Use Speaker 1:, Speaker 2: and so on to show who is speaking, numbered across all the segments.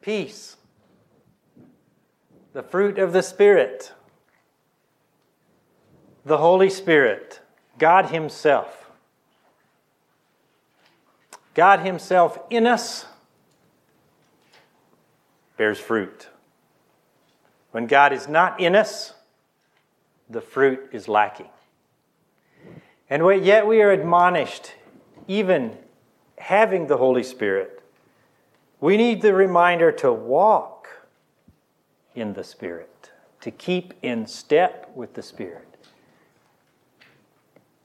Speaker 1: peace, the fruit of the Spirit, the Holy Spirit, God Himself. God Himself in us bears fruit. When God is not in us, the fruit is lacking. And yet we are admonished, even having the Holy Spirit, we need the reminder to walk in the Spirit, to keep in step with the Spirit.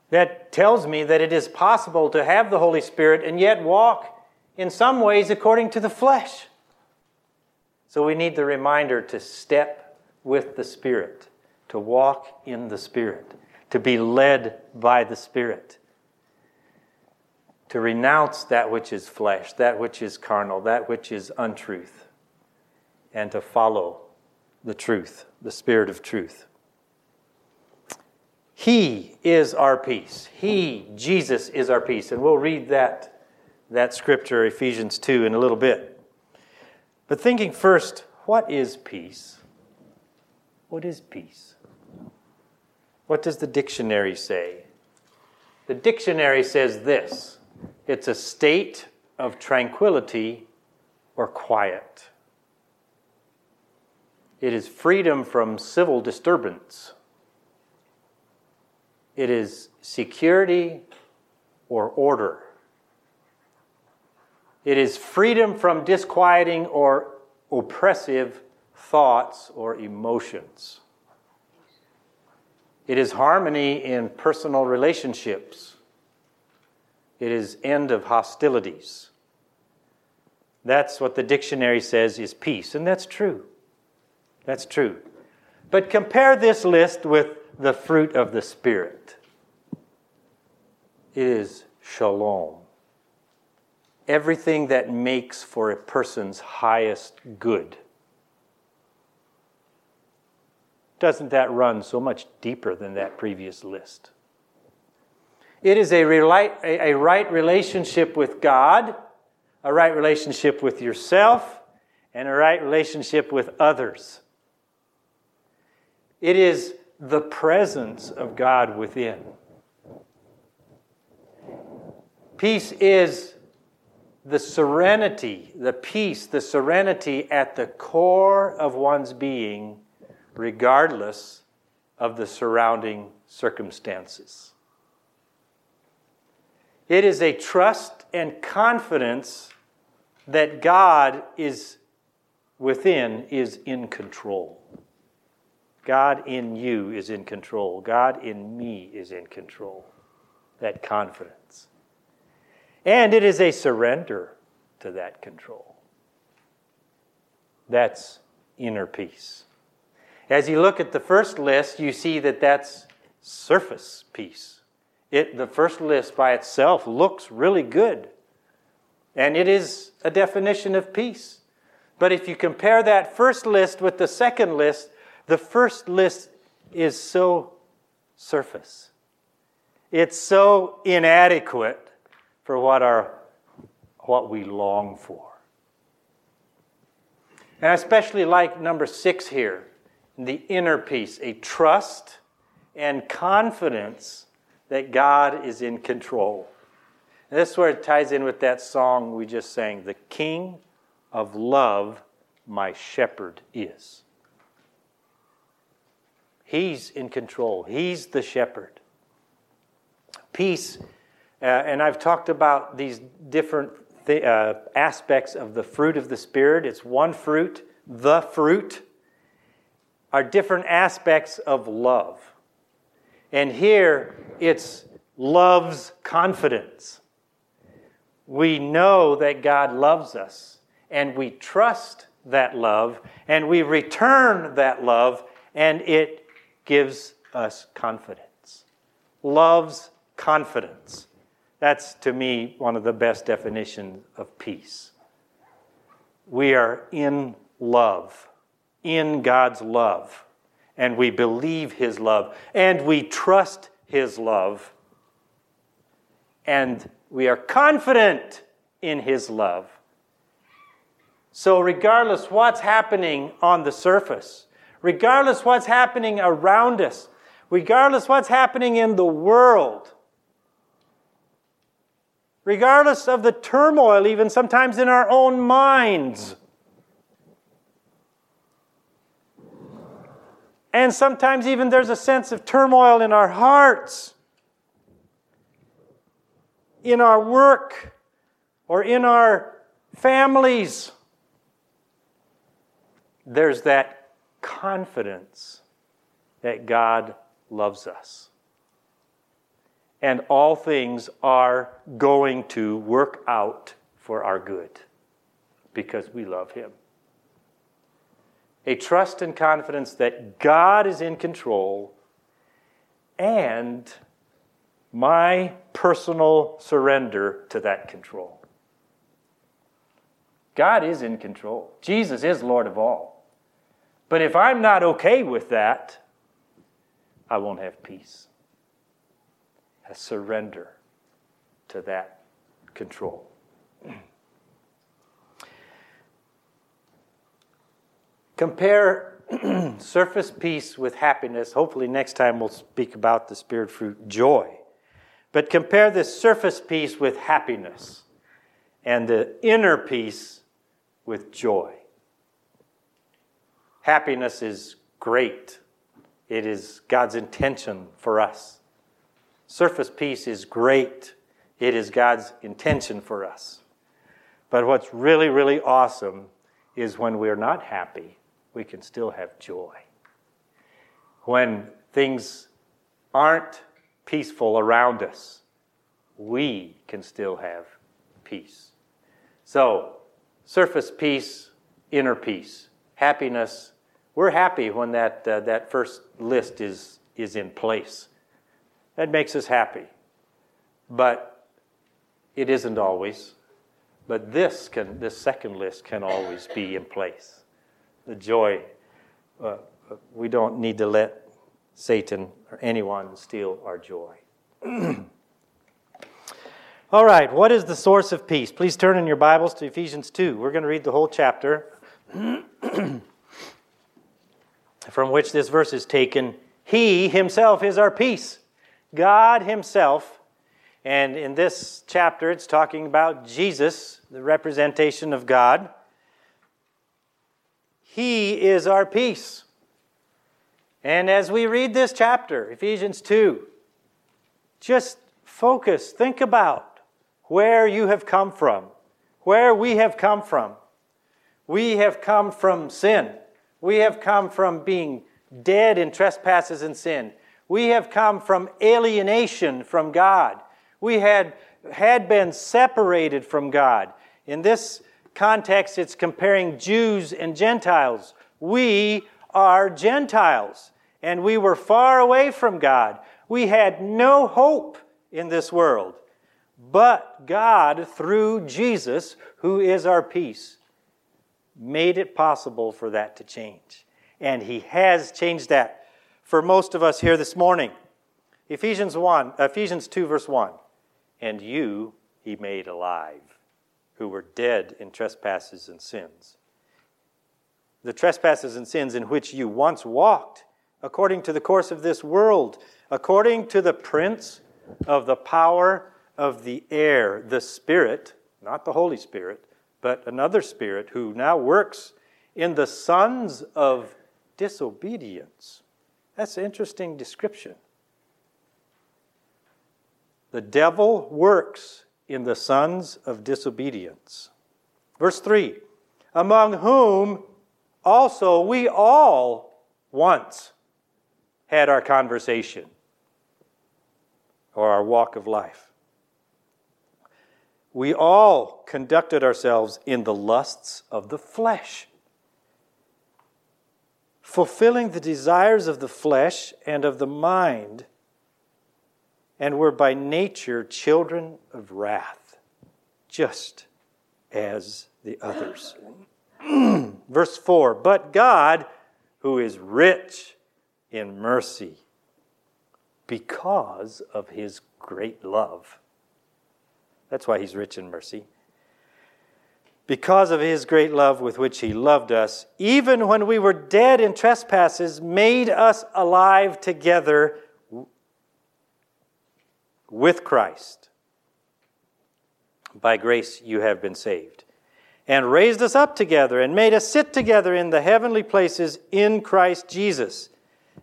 Speaker 1: That tells me that it is possible to have the Holy Spirit and yet walk in some ways according to the flesh. So we need the reminder to step with the Spirit, to walk in the Spirit to be led by the Spirit, to renounce that which is flesh, that which is carnal, that which is untruth, and to follow the truth, the Spirit of truth. He is our peace. He, Jesus, is our peace. And we'll read that, that scripture, Ephesians 2, in a little bit. But thinking first, what is peace? What is peace? What does the dictionary say? The dictionary says this it's a state of tranquility or quiet. It is freedom from civil disturbance. It is security or order. It is freedom from disquieting or oppressive thoughts or emotions. It is harmony in personal relationships. It is end of hostilities. That's what the dictionary says is peace, and that's true. That's true. But compare this list with the fruit of the Spirit. It is shalom. Everything that makes for a person's highest good. doesn't that run so much deeper than that previous list? It is a, a right relationship with God, a right relationship with yourself, and a right relationship with others. It is the presence of God within. Peace is the serenity, the peace, the serenity at the core of one's being regardless of the surrounding circumstances. It is a trust and confidence that God is within, is in control. God in you is in control. God in me is in control. That confidence. And it is a surrender to that control. That's inner peace. As you look at the first list, you see that that's surface peace. It, the first list by itself looks really good, and it is a definition of peace. But if you compare that first list with the second list, the first list is so surface. It's so inadequate for what, our, what we long for. And I especially like number six here the inner peace, a trust and confidence that God is in control. And this is where it ties in with that song we just sang The King of Love, my shepherd is. He's in control, He's the shepherd. Peace, uh, and I've talked about these different th- uh, aspects of the fruit of the Spirit. It's one fruit, the fruit are different aspects of love. And here it's love's confidence. We know that God loves us, and we trust that love, and we return that love, and it gives us confidence. Love's confidence. That's to me one of the best definitions of peace. We are in love in God's love, and we believe His love, and we trust His love, and we are confident in His love. So, regardless what's happening on the surface, regardless what's happening around us, regardless what's happening in the world, regardless of the turmoil, even sometimes in our own minds, and sometimes even there's a sense of turmoil in our hearts, in our work, or in our families there's that confidence that God loves us. And all things are going to work out for our good because we love Him. A trust and confidence that God is in control and my personal surrender to that control. God is in control. Jesus is Lord of all. But if I'm not okay with that, I won't have peace. I surrender to that control. Compare surface peace with happiness. Hopefully, next time we'll speak about the spirit fruit joy. But compare this surface peace with happiness and the inner peace with joy. Happiness is great, it is God's intention for us. Surface peace is great, it is God's intention for us. But what's really, really awesome is when we're not happy, we can still have joy. When things aren't peaceful around us, we can still have peace. So, surface peace, inner peace, happiness, we're happy when that, uh, that first list is, is in place. That makes us happy. But it isn't always. But this, can, this second list can always be in place. The joy, uh, we don't need to let Satan or anyone steal our joy. All right, what is the source of peace? Please turn in your Bibles to Ephesians 2. We're going to read the whole chapter. from which this verse is taken, He Himself is our peace. God Himself. And in this chapter, it's talking about Jesus, the representation of God. He is our peace. And as we read this chapter, Ephesians 2, just focus, think about where you have come from, where we have come from. We have come from sin. We have come from being dead in trespasses and sin. We have come from alienation from God. We had, had been separated from God. In this context, it's comparing Jews and Gentiles. We are Gentiles, and we were far away from God. We had no hope in this world. But God, through Jesus, who is our peace, made it possible for that to change. And He has changed that for most of us here this morning. Ephesians 1, Ephesians 2, verse 1. And you He made alive, who were dead in trespasses and sins. The trespasses and sins in which you once walked, according to the course of this world, according to the prince of the power of the air, the Spirit, not the Holy Spirit, but another spirit who now works in the sons of disobedience. That's an interesting description. The devil works in the sons of disobedience. Verse 3 Among whom also we all once had our conversation or our walk of life. We all conducted ourselves in the lusts of the flesh, fulfilling the desires of the flesh and of the mind, and were by nature children of wrath, just as the others. Verse 4 But God, who is rich in mercy, because of his great love that's why he's rich in mercy. because of his great love with which he loved us, even when we were dead in trespasses, made us alive together with Christ. By grace you have been saved. And raised us up together and made us sit together in the heavenly places in Christ Jesus,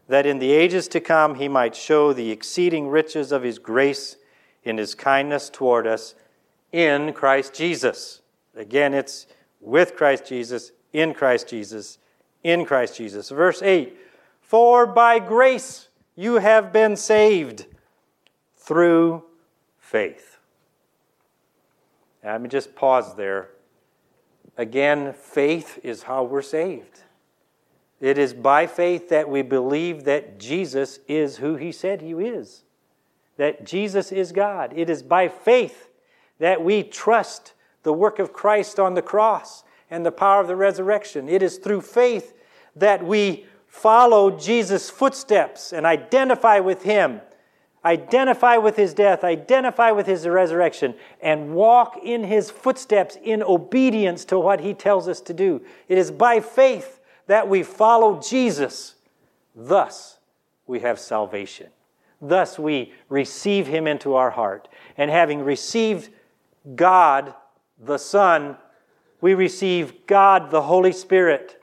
Speaker 1: that in the ages to come he might show the exceeding riches of his grace in his kindness toward us in Christ Jesus. Again, it's with Christ Jesus, in Christ Jesus, in Christ Jesus. Verse 8 For by grace you have been saved through faith. Let me just pause there. Again, faith is how we're saved. It is by faith that we believe that Jesus is who he said he is, that Jesus is God. It is by faith that we trust the work of Christ on the cross and the power of the resurrection. It is through faith that we follow Jesus' footsteps and identify with him, identify with his death, identify with his resurrection, and walk in his footsteps in obedience to what he tells us to do. It is by faith that we follow Jesus. Thus, we have salvation. Thus, we receive him into our heart. And having received God the Son, we receive God the Holy Spirit,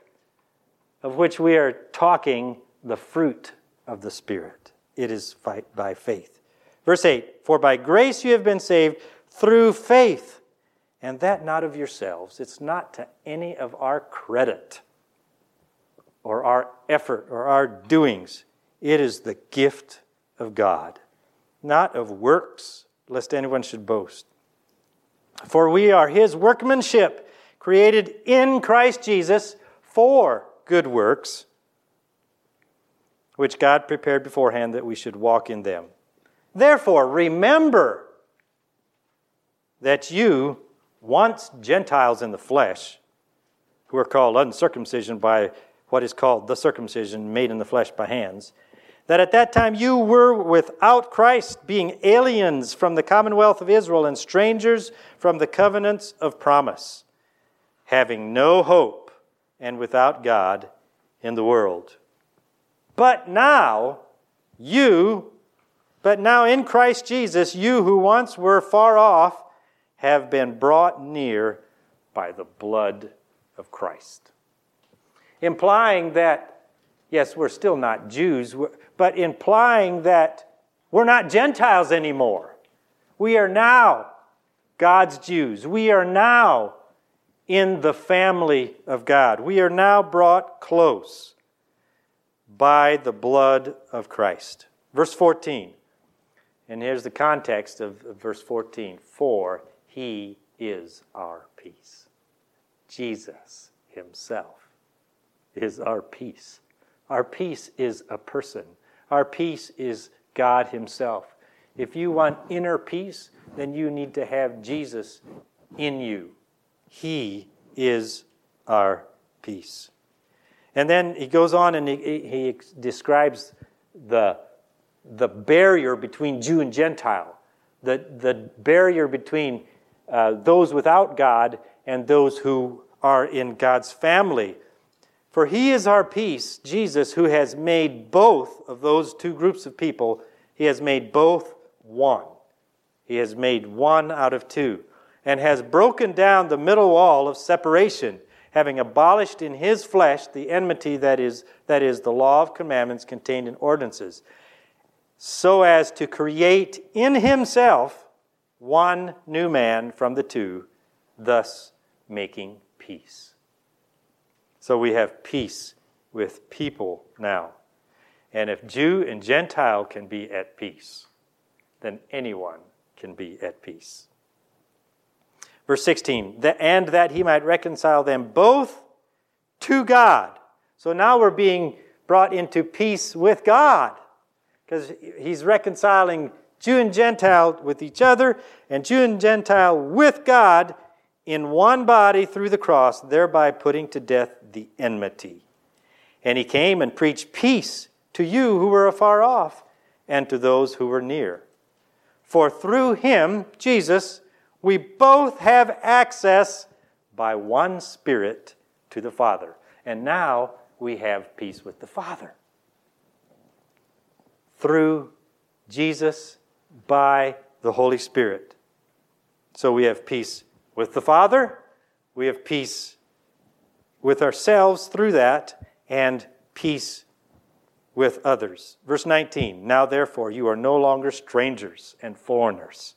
Speaker 1: of which we are talking the fruit of the Spirit. It is by faith. Verse 8 For by grace you have been saved through faith, and that not of yourselves. It's not to any of our credit or our effort or our doings. It is the gift of God, not of works, lest anyone should boast. For we are his workmanship, created in Christ Jesus for good works, which God prepared beforehand that we should walk in them. Therefore, remember that you, once Gentiles in the flesh, who are called uncircumcision by what is called the circumcision made in the flesh by hands, that at that time you were without Christ, being aliens from the commonwealth of Israel and strangers from the covenants of promise, having no hope and without God in the world. But now, you, but now in Christ Jesus, you who once were far off have been brought near by the blood of Christ. Implying that, yes, we're still not Jews, but implying that we're not Gentiles anymore. We are now God's Jews. We are now in the family of God. We are now brought close by the blood of Christ. Verse 14. And here's the context of, verse 14 For he is our peace. Jesus himself is our peace. Our peace is a person. Our peace is God Himself. If you want inner peace, then you need to have Jesus in you. He is our peace. And then he goes on and he, he describes the, the barrier between Jew and Gentile, the, the barrier between uh, those without God and those who are in God's family. For he is our peace, Jesus, who has made both of those two groups of people, he has made both one. He has made one out of two, and has broken down the middle wall of separation, having abolished in his flesh the enmity that is, that is the law of commandments contained in ordinances, so as to create in himself one new man from the two, thus making peace. So we have peace with people now. And if Jew and Gentile can be at peace, then anyone can be at peace. Verse 16, and that he might reconcile them both to God. So now we're being brought into peace with God because he's reconciling Jew and Gentile with each other and Jew and Gentile with God in one body through the cross, thereby putting to death the enmity. And he came and preached peace to you who were afar off and to those who were near. For through him, Jesus, we both have access by one Spirit to the Father. And now we have peace with the Father through Jesus by the Holy Spirit. So we have peace with the Father, we have peace with ourselves through that, and peace with others. Verse 19 Now therefore, you are no longer strangers and foreigners.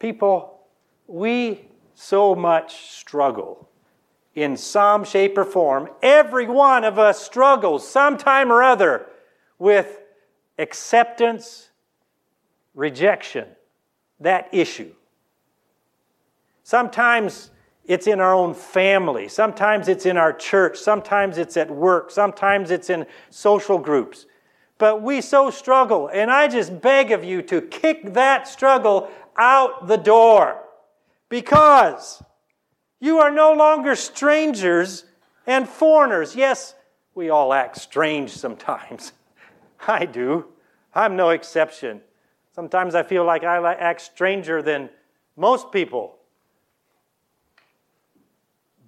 Speaker 1: People, we so much struggle in some shape or form. Every one of us struggles sometime or other with acceptance, rejection, that issue. Sometimes it's in our own family. Sometimes it's in our church. Sometimes it's at work. Sometimes it's in social groups. But we so struggle, and I just beg of you to kick that struggle out the door because you are no longer strangers and foreigners. Yes, we all act strange sometimes. I do. I'm no exception. Sometimes I feel like I act stranger than most people.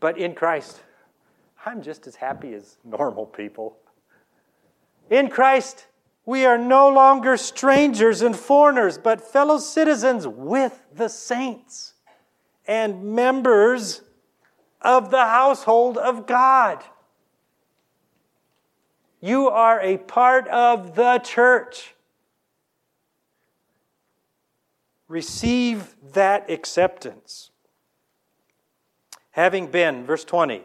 Speaker 1: But in Christ, I'm just as happy as normal people. In Christ, we are no longer strangers and foreigners, but fellow citizens with the saints and members of the household of God. You are a part of the church. Receive that acceptance having been, verse 20,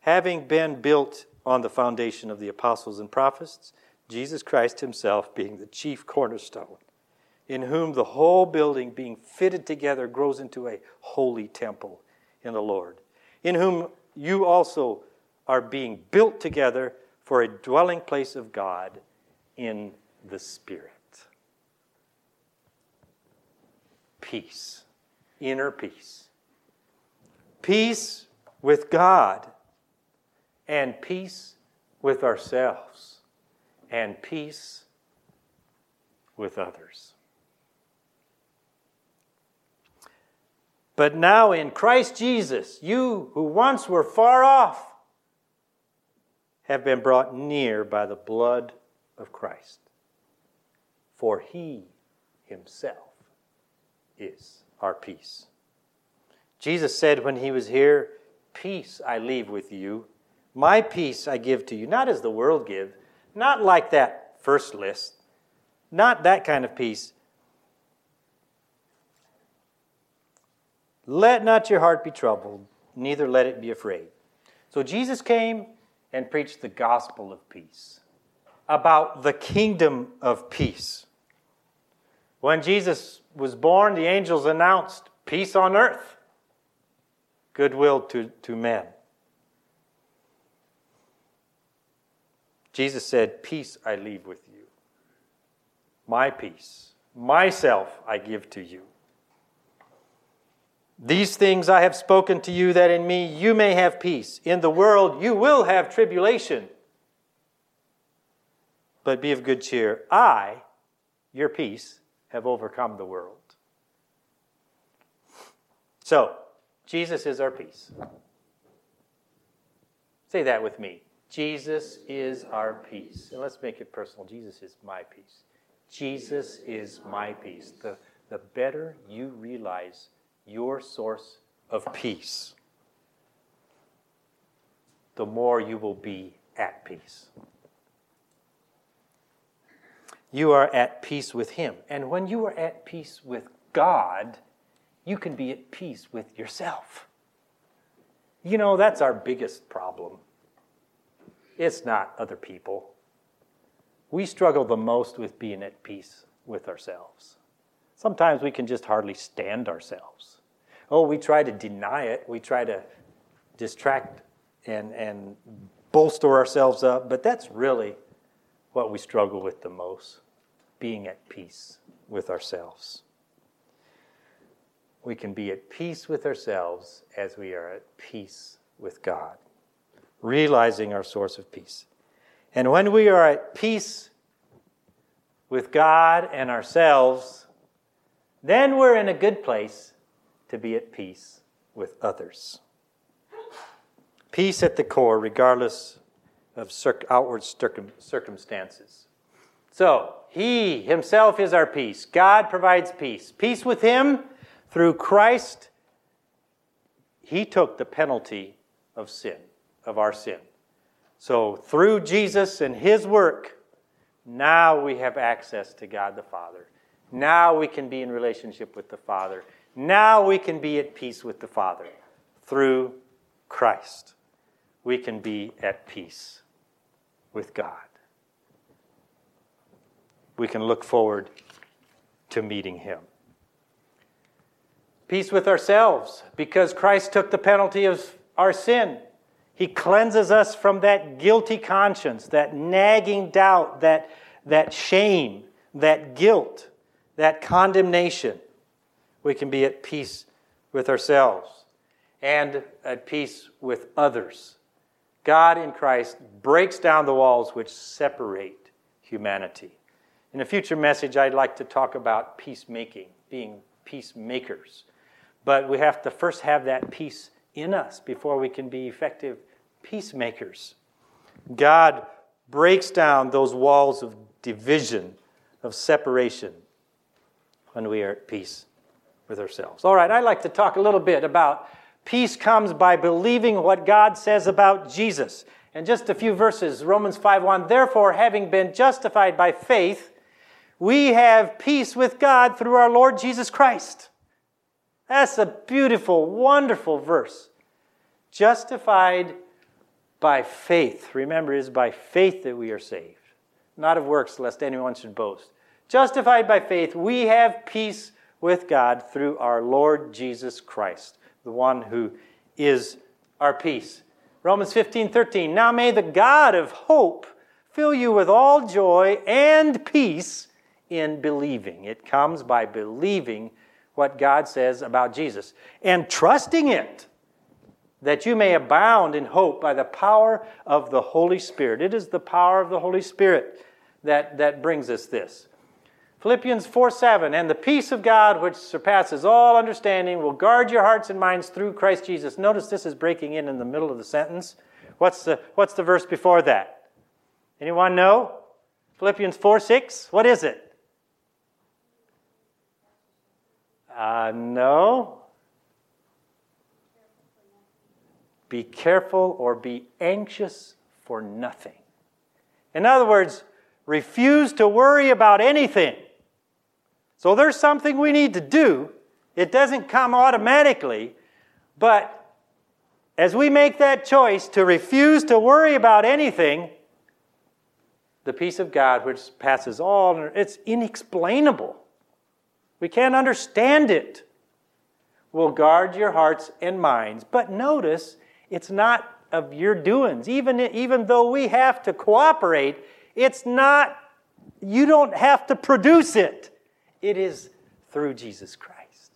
Speaker 1: having been built on the foundation of the apostles and prophets, Jesus Christ himself being the chief cornerstone, in whom the whole building being fitted together grows into a holy temple in the Lord, in whom you also are being built together for a dwelling place of God in the Spirit. Peace, inner peace peace with God, and peace with ourselves, and peace with others. But now in Christ Jesus, you who once were far off have been brought near by the blood of Christ. For he himself is our peace. Jesus said when he was here, Peace I leave with you, my peace I give to you, not as the world give, not like that first list, not that kind of peace. Let not your heart be troubled, neither let it be afraid. So Jesus came and preached the gospel of peace, about the kingdom of peace. When Jesus was born, the angels announced peace on earth goodwill to, to men. Jesus said, Peace I leave with you. My peace, myself I give to you. These things I have spoken to you, that in me you may have peace. In the world you will have tribulation. But be of good cheer. I, your peace, have overcome the world. So, Jesus is our peace. Say that with me. Jesus is our peace. And let's make it personal. Jesus is my peace. Jesus is my peace. The, the better you realize your source of peace, the more you will be at peace. You are at peace with Him. And when you are at peace with God, you can be at peace with yourself. You know, that's our biggest problem. It's not other people. We struggle the most with being at peace with ourselves. Sometimes we can just hardly stand ourselves. Oh, we try to deny it, we try to distract and, and bolster ourselves up, but that's really what we struggle with the most being at peace with ourselves we can be at peace with ourselves as we are at peace with God, realizing our source of peace. And when we are at peace with God and ourselves, then we're in a good place to be at peace with others. Peace at the core, regardless of outward circum- circumstances. So, He Himself is our peace. God provides peace. Peace with Him through Christ. He took the penalty of sin, of our sin. So, through Jesus and His work, now we have access to God the Father. Now we can be in relationship with the Father. Now we can be at peace with the Father through Christ. We can be at peace with God. We can look forward to meeting Him. Peace with ourselves because Christ took the penalty of our sin. He cleanses us from that guilty conscience, that nagging doubt, that, that shame, that guilt, that condemnation. We can be at peace with ourselves and at peace with others. God in Christ breaks down the walls which separate humanity. In a future message, I'd like to talk about peacemaking, being peacemakers. But we have to first have that peace in us before we can be effective peacemakers. God breaks down those walls of division, of separation, when we are at peace with ourselves. All right, I'd like to talk a little bit about peace comes by believing what God says about Jesus. And just a few verses, Romans 5:1, therefore having been justified by faith, we have peace with God through our Lord Jesus Christ. That's a beautiful, wonderful verse. Justified by faith. Remember, it is by faith that we are saved, not of works, lest anyone should boast. Justified by faith, we have peace with God through our Lord Jesus Christ, the one who is our peace. Romans 15 13. Now may the God of hope fill you with all joy and peace in believing. It comes by believing what God says about Jesus and trusting it that you may abound in hope by the power of the Holy Spirit. It is the power of the Holy Spirit that, that brings us this. Philippians 4 7, and the peace of God, which surpasses all understanding, will guard your hearts and minds through Christ Jesus. Notice this is breaking in in the middle of the sentence. What's the, what's the verse before that? Anyone know? Philippians 4 6? What is it? Uh, no. Be careful or be anxious for nothing. In other words, refuse to worry about anything. So there's something we need to do. It doesn't come automatically, but as we make that choice to refuse to worry about anything, the peace of God, which passes all, it's inexplainable. We can't understand it. Will guard your hearts and minds. But notice, it's not of your doings. Even, even though we have to cooperate, it's not, you don't have to produce it. It is through Jesus Christ.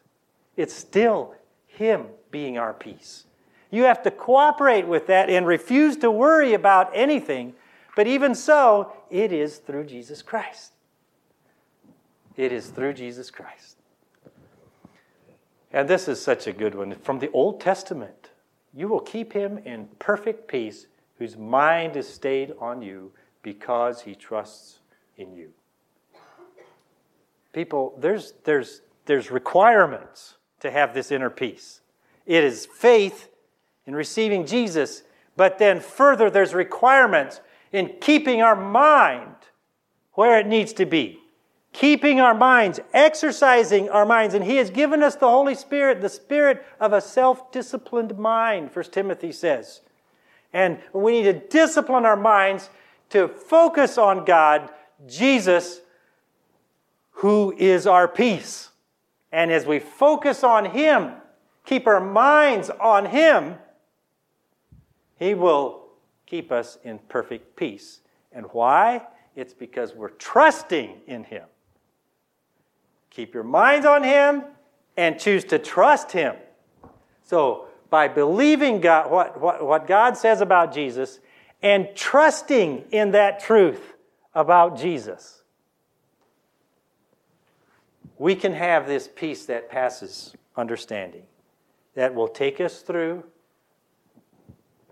Speaker 1: It's still Him being our peace. You have to cooperate with that and refuse to worry about anything, but even so, it is through Jesus Christ. It is through Jesus Christ. And this is such a good one. From the Old Testament, you will keep him in perfect peace whose mind is stayed on you because he trusts in you. People, there's, there's, there's requirements to have this inner peace. It is faith in receiving Jesus, but then further, there's requirements in keeping our mind where it needs to be. Keeping our minds, exercising our minds. And He has given us the Holy Spirit, the spirit of a self disciplined mind, First Timothy says. And we need to discipline our minds to focus on God, Jesus, who is our peace. And as we focus on Him, keep our minds on Him, He will keep us in perfect peace. And why? It's because we're trusting in Him. Keep your minds on Him and choose to trust Him. So, by believing God, what, what, what God says about Jesus and trusting in that truth about Jesus, we can have this peace that passes understanding, that will take us through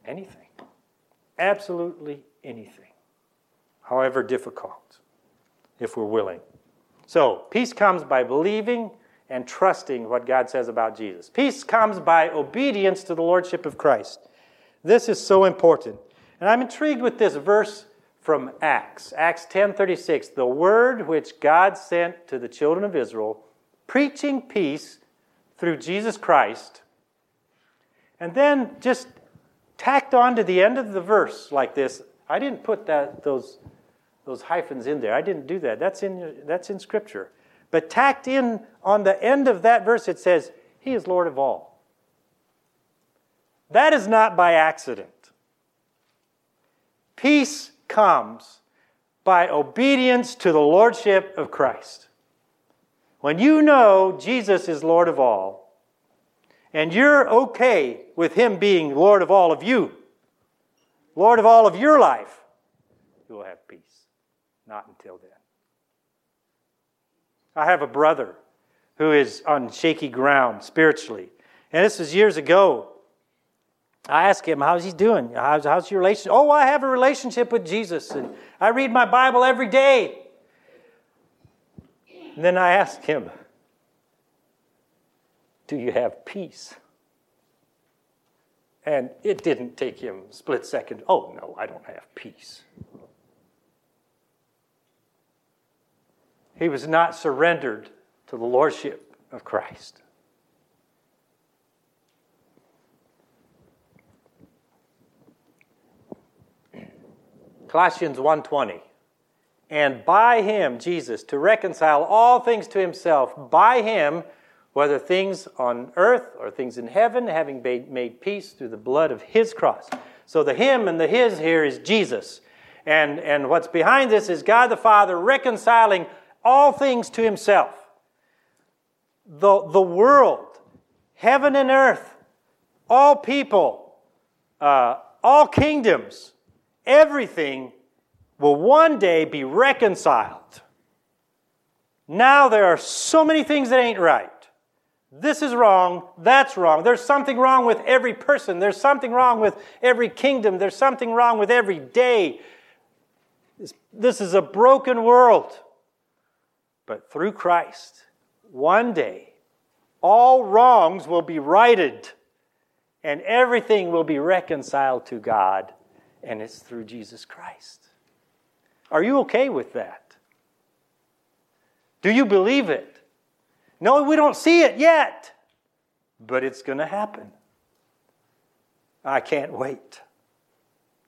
Speaker 1: anything. Absolutely anything. However difficult, if we're willing. So, peace comes by believing and trusting what God says about Jesus. Peace comes by obedience to the Lordship of Christ. This is so important. And I'm intrigued with this verse from Acts. Acts 10:36, the word which God sent to the children of Israel, preaching peace through Jesus Christ. And then just tacked on to the end of the verse like this. I didn't put that those those hyphens in there. I didn't do that. That's in that's in scripture. But tacked in on the end of that verse, it says, He is Lord of all. That is not by accident. Peace comes by obedience to the Lordship of Christ. When you know Jesus is Lord of all, and you're okay with Him being Lord of all of you, Lord of all of your life, you will have peace. Not until then. I have a brother who is on shaky ground spiritually. And this was years ago. I asked him, How's he doing? How's, how's your relationship? Oh, I have a relationship with Jesus, and I read my Bible every day. And then I asked him, Do you have peace? And it didn't take him split second. Oh, no, I don't have peace. He was not surrendered to the lordship of Christ. Colossians 1:20 and by him Jesus to reconcile all things to himself by him whether things on earth or things in heaven having made peace through the blood of his cross. So the him and the his here is Jesus. And and what's behind this is God the Father reconciling all things to himself. The, the world, heaven and earth, all people, uh, all kingdoms, everything will one day be reconciled. Now there are so many things that ain't right. This is wrong, that's wrong. There's something wrong with every person. There's something wrong with every kingdom. There's something wrong with every day. This, this is a broken world. But through Christ, one day, all wrongs will be righted and everything will be reconciled to God, and it's through Jesus Christ. Are you okay with that? Do you believe it? No, we don't see it yet, but it's going to happen. I can't wait.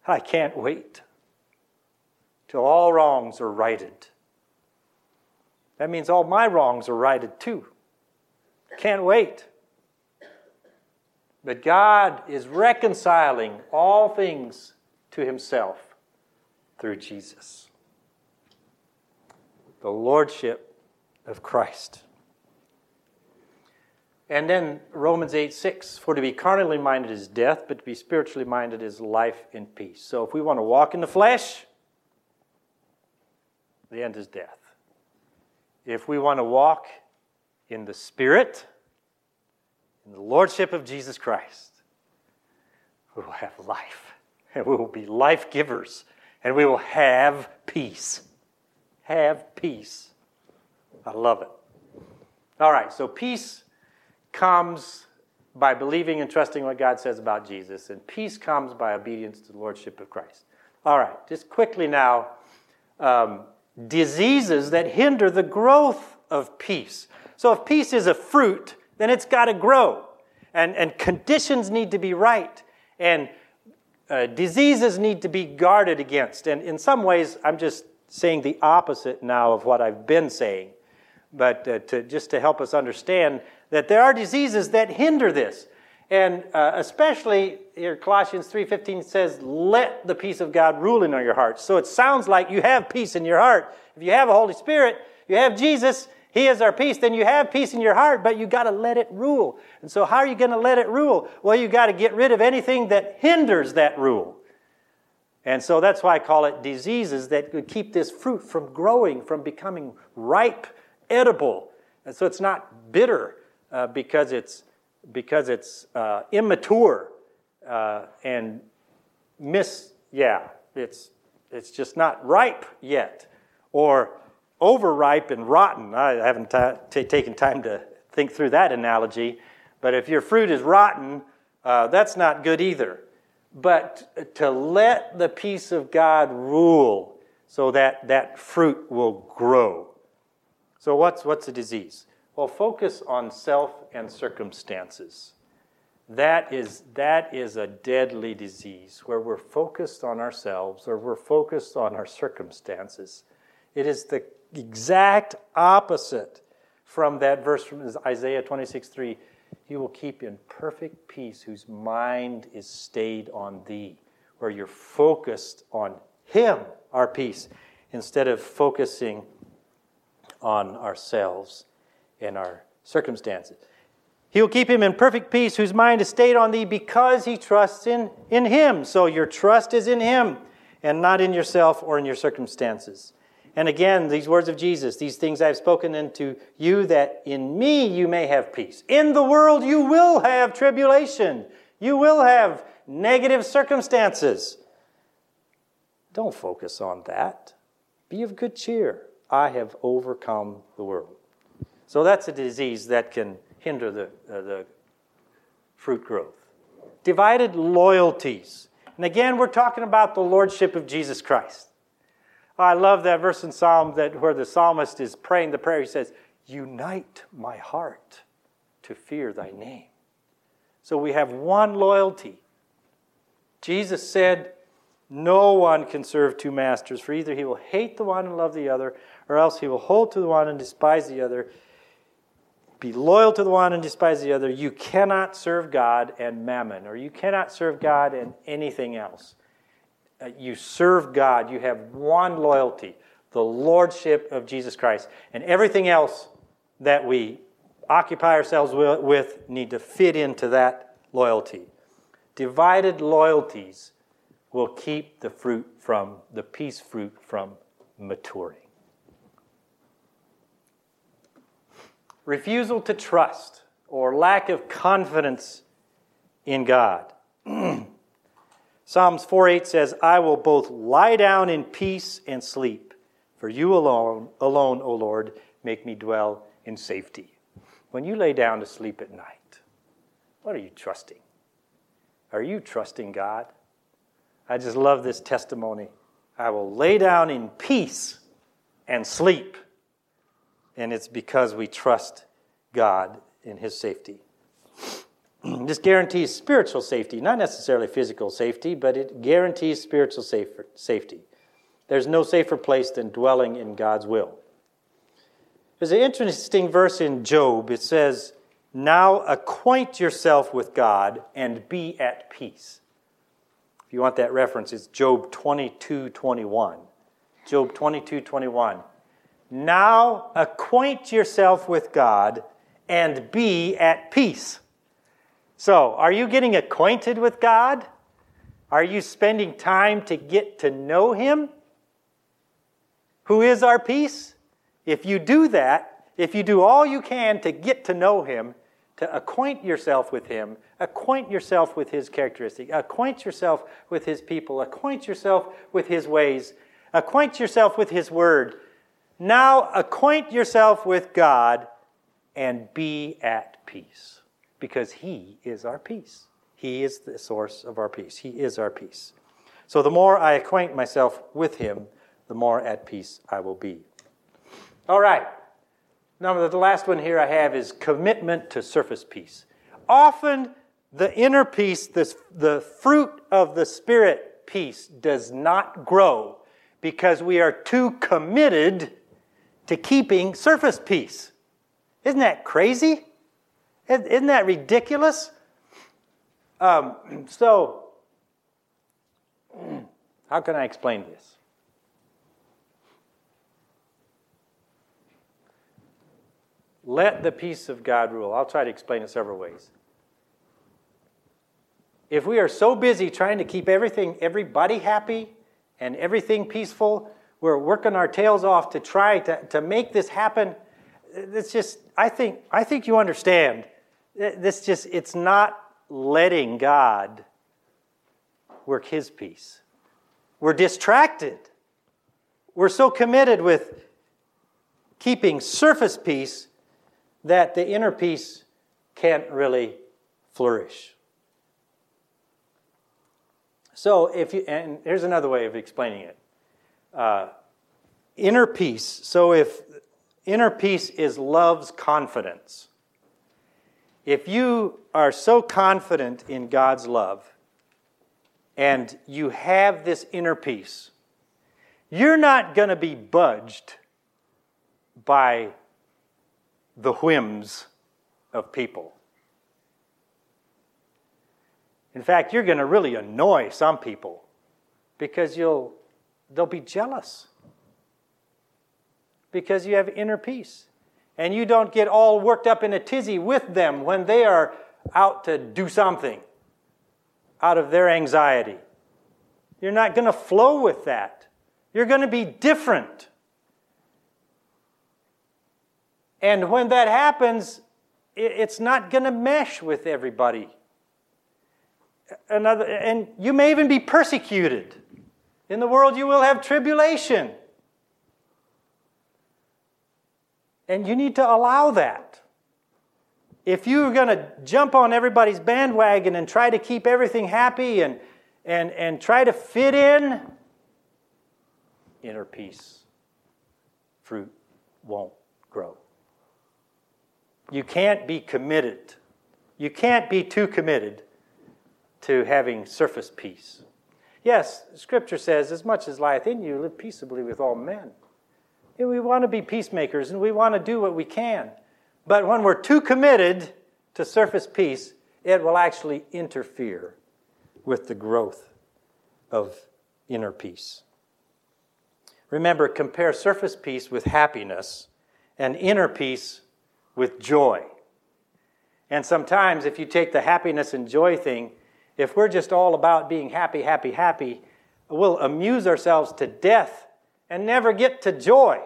Speaker 1: I can't wait till all wrongs are righted that means all my wrongs are righted too. Can't wait. But God is reconciling all things to Himself through Jesus. The Lordship of Christ. And then Romans 8 6 For to be carnally minded is death, but to be spiritually minded is life and peace. So if we want to walk in the flesh, the end is death. If we want to walk in the Spirit, in the Lordship of Jesus Christ, we will have life. And we will be life givers. And we will have peace. Have peace. I love it. All right, so peace comes by believing and trusting what God says about Jesus, and peace comes by obedience to the Lordship of Christ. All right, just quickly now. Um, diseases that hinder the growth of peace. So, if peace is a fruit, then it's got to grow. And, and conditions need to be right. And uh, diseases need to be guarded against. And in some ways, I'm just saying the opposite now of what I've been saying. But uh, to, just to help us understand that there are diseases that hinder this. And uh, especially here, Colossians 3.15 says, let the peace of God rule in your hearts. So it sounds like you have peace in your heart. If you have a Holy Spirit, you have Jesus, He is our peace, then you have peace in your heart, but you got to let it rule. And so how are you going to let it rule? Well, you got to get rid of anything that hinders that rule. And so that's why I call it diseases that could keep this fruit from growing, from becoming ripe, edible. And so it's not bitter uh, because it's because it's uh, immature uh, and miss, yeah, it's, it's just not ripe yet, or overripe and rotten. I haven't t- taken time to think through that analogy, but if your fruit is rotten, uh, that's not good either. But to let the peace of God rule so that that fruit will grow. So, what's, what's a disease? Well, focus on self and circumstances. That is, that is a deadly disease where we're focused on ourselves or we're focused on our circumstances. It is the exact opposite from that verse from Isaiah 26 3. He will keep in perfect peace whose mind is stayed on thee, where you're focused on Him, our peace, instead of focusing on ourselves and our circumstances. He will keep him in perfect peace whose mind is stayed on thee because he trusts in, in him. So your trust is in him and not in yourself or in your circumstances. And again, these words of Jesus, these things I've spoken unto you, that in me you may have peace. In the world you will have tribulation, you will have negative circumstances. Don't focus on that. Be of good cheer. I have overcome the world. So that's a disease that can hinder the, uh, the fruit growth. Divided loyalties. And again, we're talking about the lordship of Jesus Christ. I love that verse in Psalm that where the psalmist is praying the prayer. He says, Unite my heart to fear thy name. So we have one loyalty. Jesus said, No one can serve two masters, for either he will hate the one and love the other, or else he will hold to the one and despise the other be loyal to the one and despise the other. You cannot serve God and mammon, or you cannot serve God and anything else. Uh, you serve God, you have one loyalty the lordship of Jesus Christ. And everything else that we occupy ourselves with need to fit into that loyalty. Divided loyalties will keep the fruit from, the peace fruit from maturing. Refusal to trust or lack of confidence in God. Psalms 4:8 says, "I will both lie down in peace and sleep, for you alone, alone, O Lord, make me dwell in safety." When you lay down to sleep at night, what are you trusting? Are you trusting God? I just love this testimony. I will lay down in peace and sleep and it's because we trust God in His safety. this guarantees spiritual safety, not necessarily physical safety, but it guarantees spiritual safety. There's no safer place than dwelling in God's will. There's an interesting verse in Job. It says, Now acquaint yourself with God and be at peace. If you want that reference, it's Job 22 21. Job 22 21. Now acquaint yourself with God and be at peace. So, are you getting acquainted with God? Are you spending time to get to know Him? Who is our peace? If you do that, if you do all you can to get to know Him, to acquaint yourself with Him, acquaint yourself with His characteristics, acquaint yourself with His people, acquaint yourself with His ways, acquaint yourself with His Word, now acquaint yourself with God and be at peace because He is our peace. He is the source of our peace. He is our peace. So the more I acquaint myself with Him, the more at peace I will be. All right. Now, the last one here I have is commitment to surface peace. Often, the inner peace, this, the fruit of the Spirit peace, does not grow because we are too committed to keeping surface peace. Isn't that crazy? Isn't that ridiculous? Um, so, how can I explain this? Let the peace of God rule. I'll try to explain it several ways. If we are so busy trying to keep everything, everybody happy and everything peaceful, we're working our tails off to try to, to make this happen. It's just, I think, I think you understand. This just, it's not letting God work His peace. We're distracted. We're so committed with keeping surface peace that the inner peace can't really flourish. So, if you, and here's another way of explaining it uh, inner peace. So, if inner peace is love's confidence, if you are so confident in God's love and you have this inner peace, you're not going to be budged by the whims of people. In fact, you're going to really annoy some people because you'll they'll be jealous because you have inner peace and you don't get all worked up in a tizzy with them when they are out to do something out of their anxiety. You're not going to flow with that. You're going to be different. And when that happens, it's not going to mesh with everybody. Another, and you may even be persecuted. In the world, you will have tribulation. And you need to allow that. If you're going to jump on everybody's bandwagon and try to keep everything happy and, and, and try to fit in, inner peace, fruit won't grow. You can't be committed. You can't be too committed to having surface peace. Yes, Scripture says, as much as lieth in you, live peaceably with all men. And we want to be peacemakers and we want to do what we can. But when we're too committed to surface peace, it will actually interfere with the growth of inner peace. Remember, compare surface peace with happiness and inner peace with joy. And sometimes, if you take the happiness and joy thing, if we're just all about being happy, happy, happy, we'll amuse ourselves to death and never get to joy.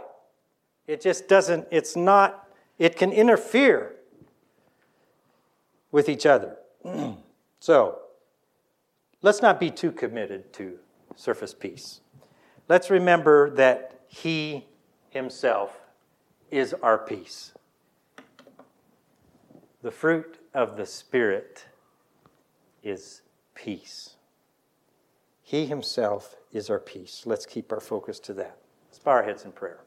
Speaker 1: It just doesn't, it's not, it can interfere with each other. so, let's not be too committed to surface peace. Let's remember that He Himself is our peace. The fruit of the Spirit is peace. He Himself is our peace. Let's keep our focus to that. Let's bow our heads in prayer.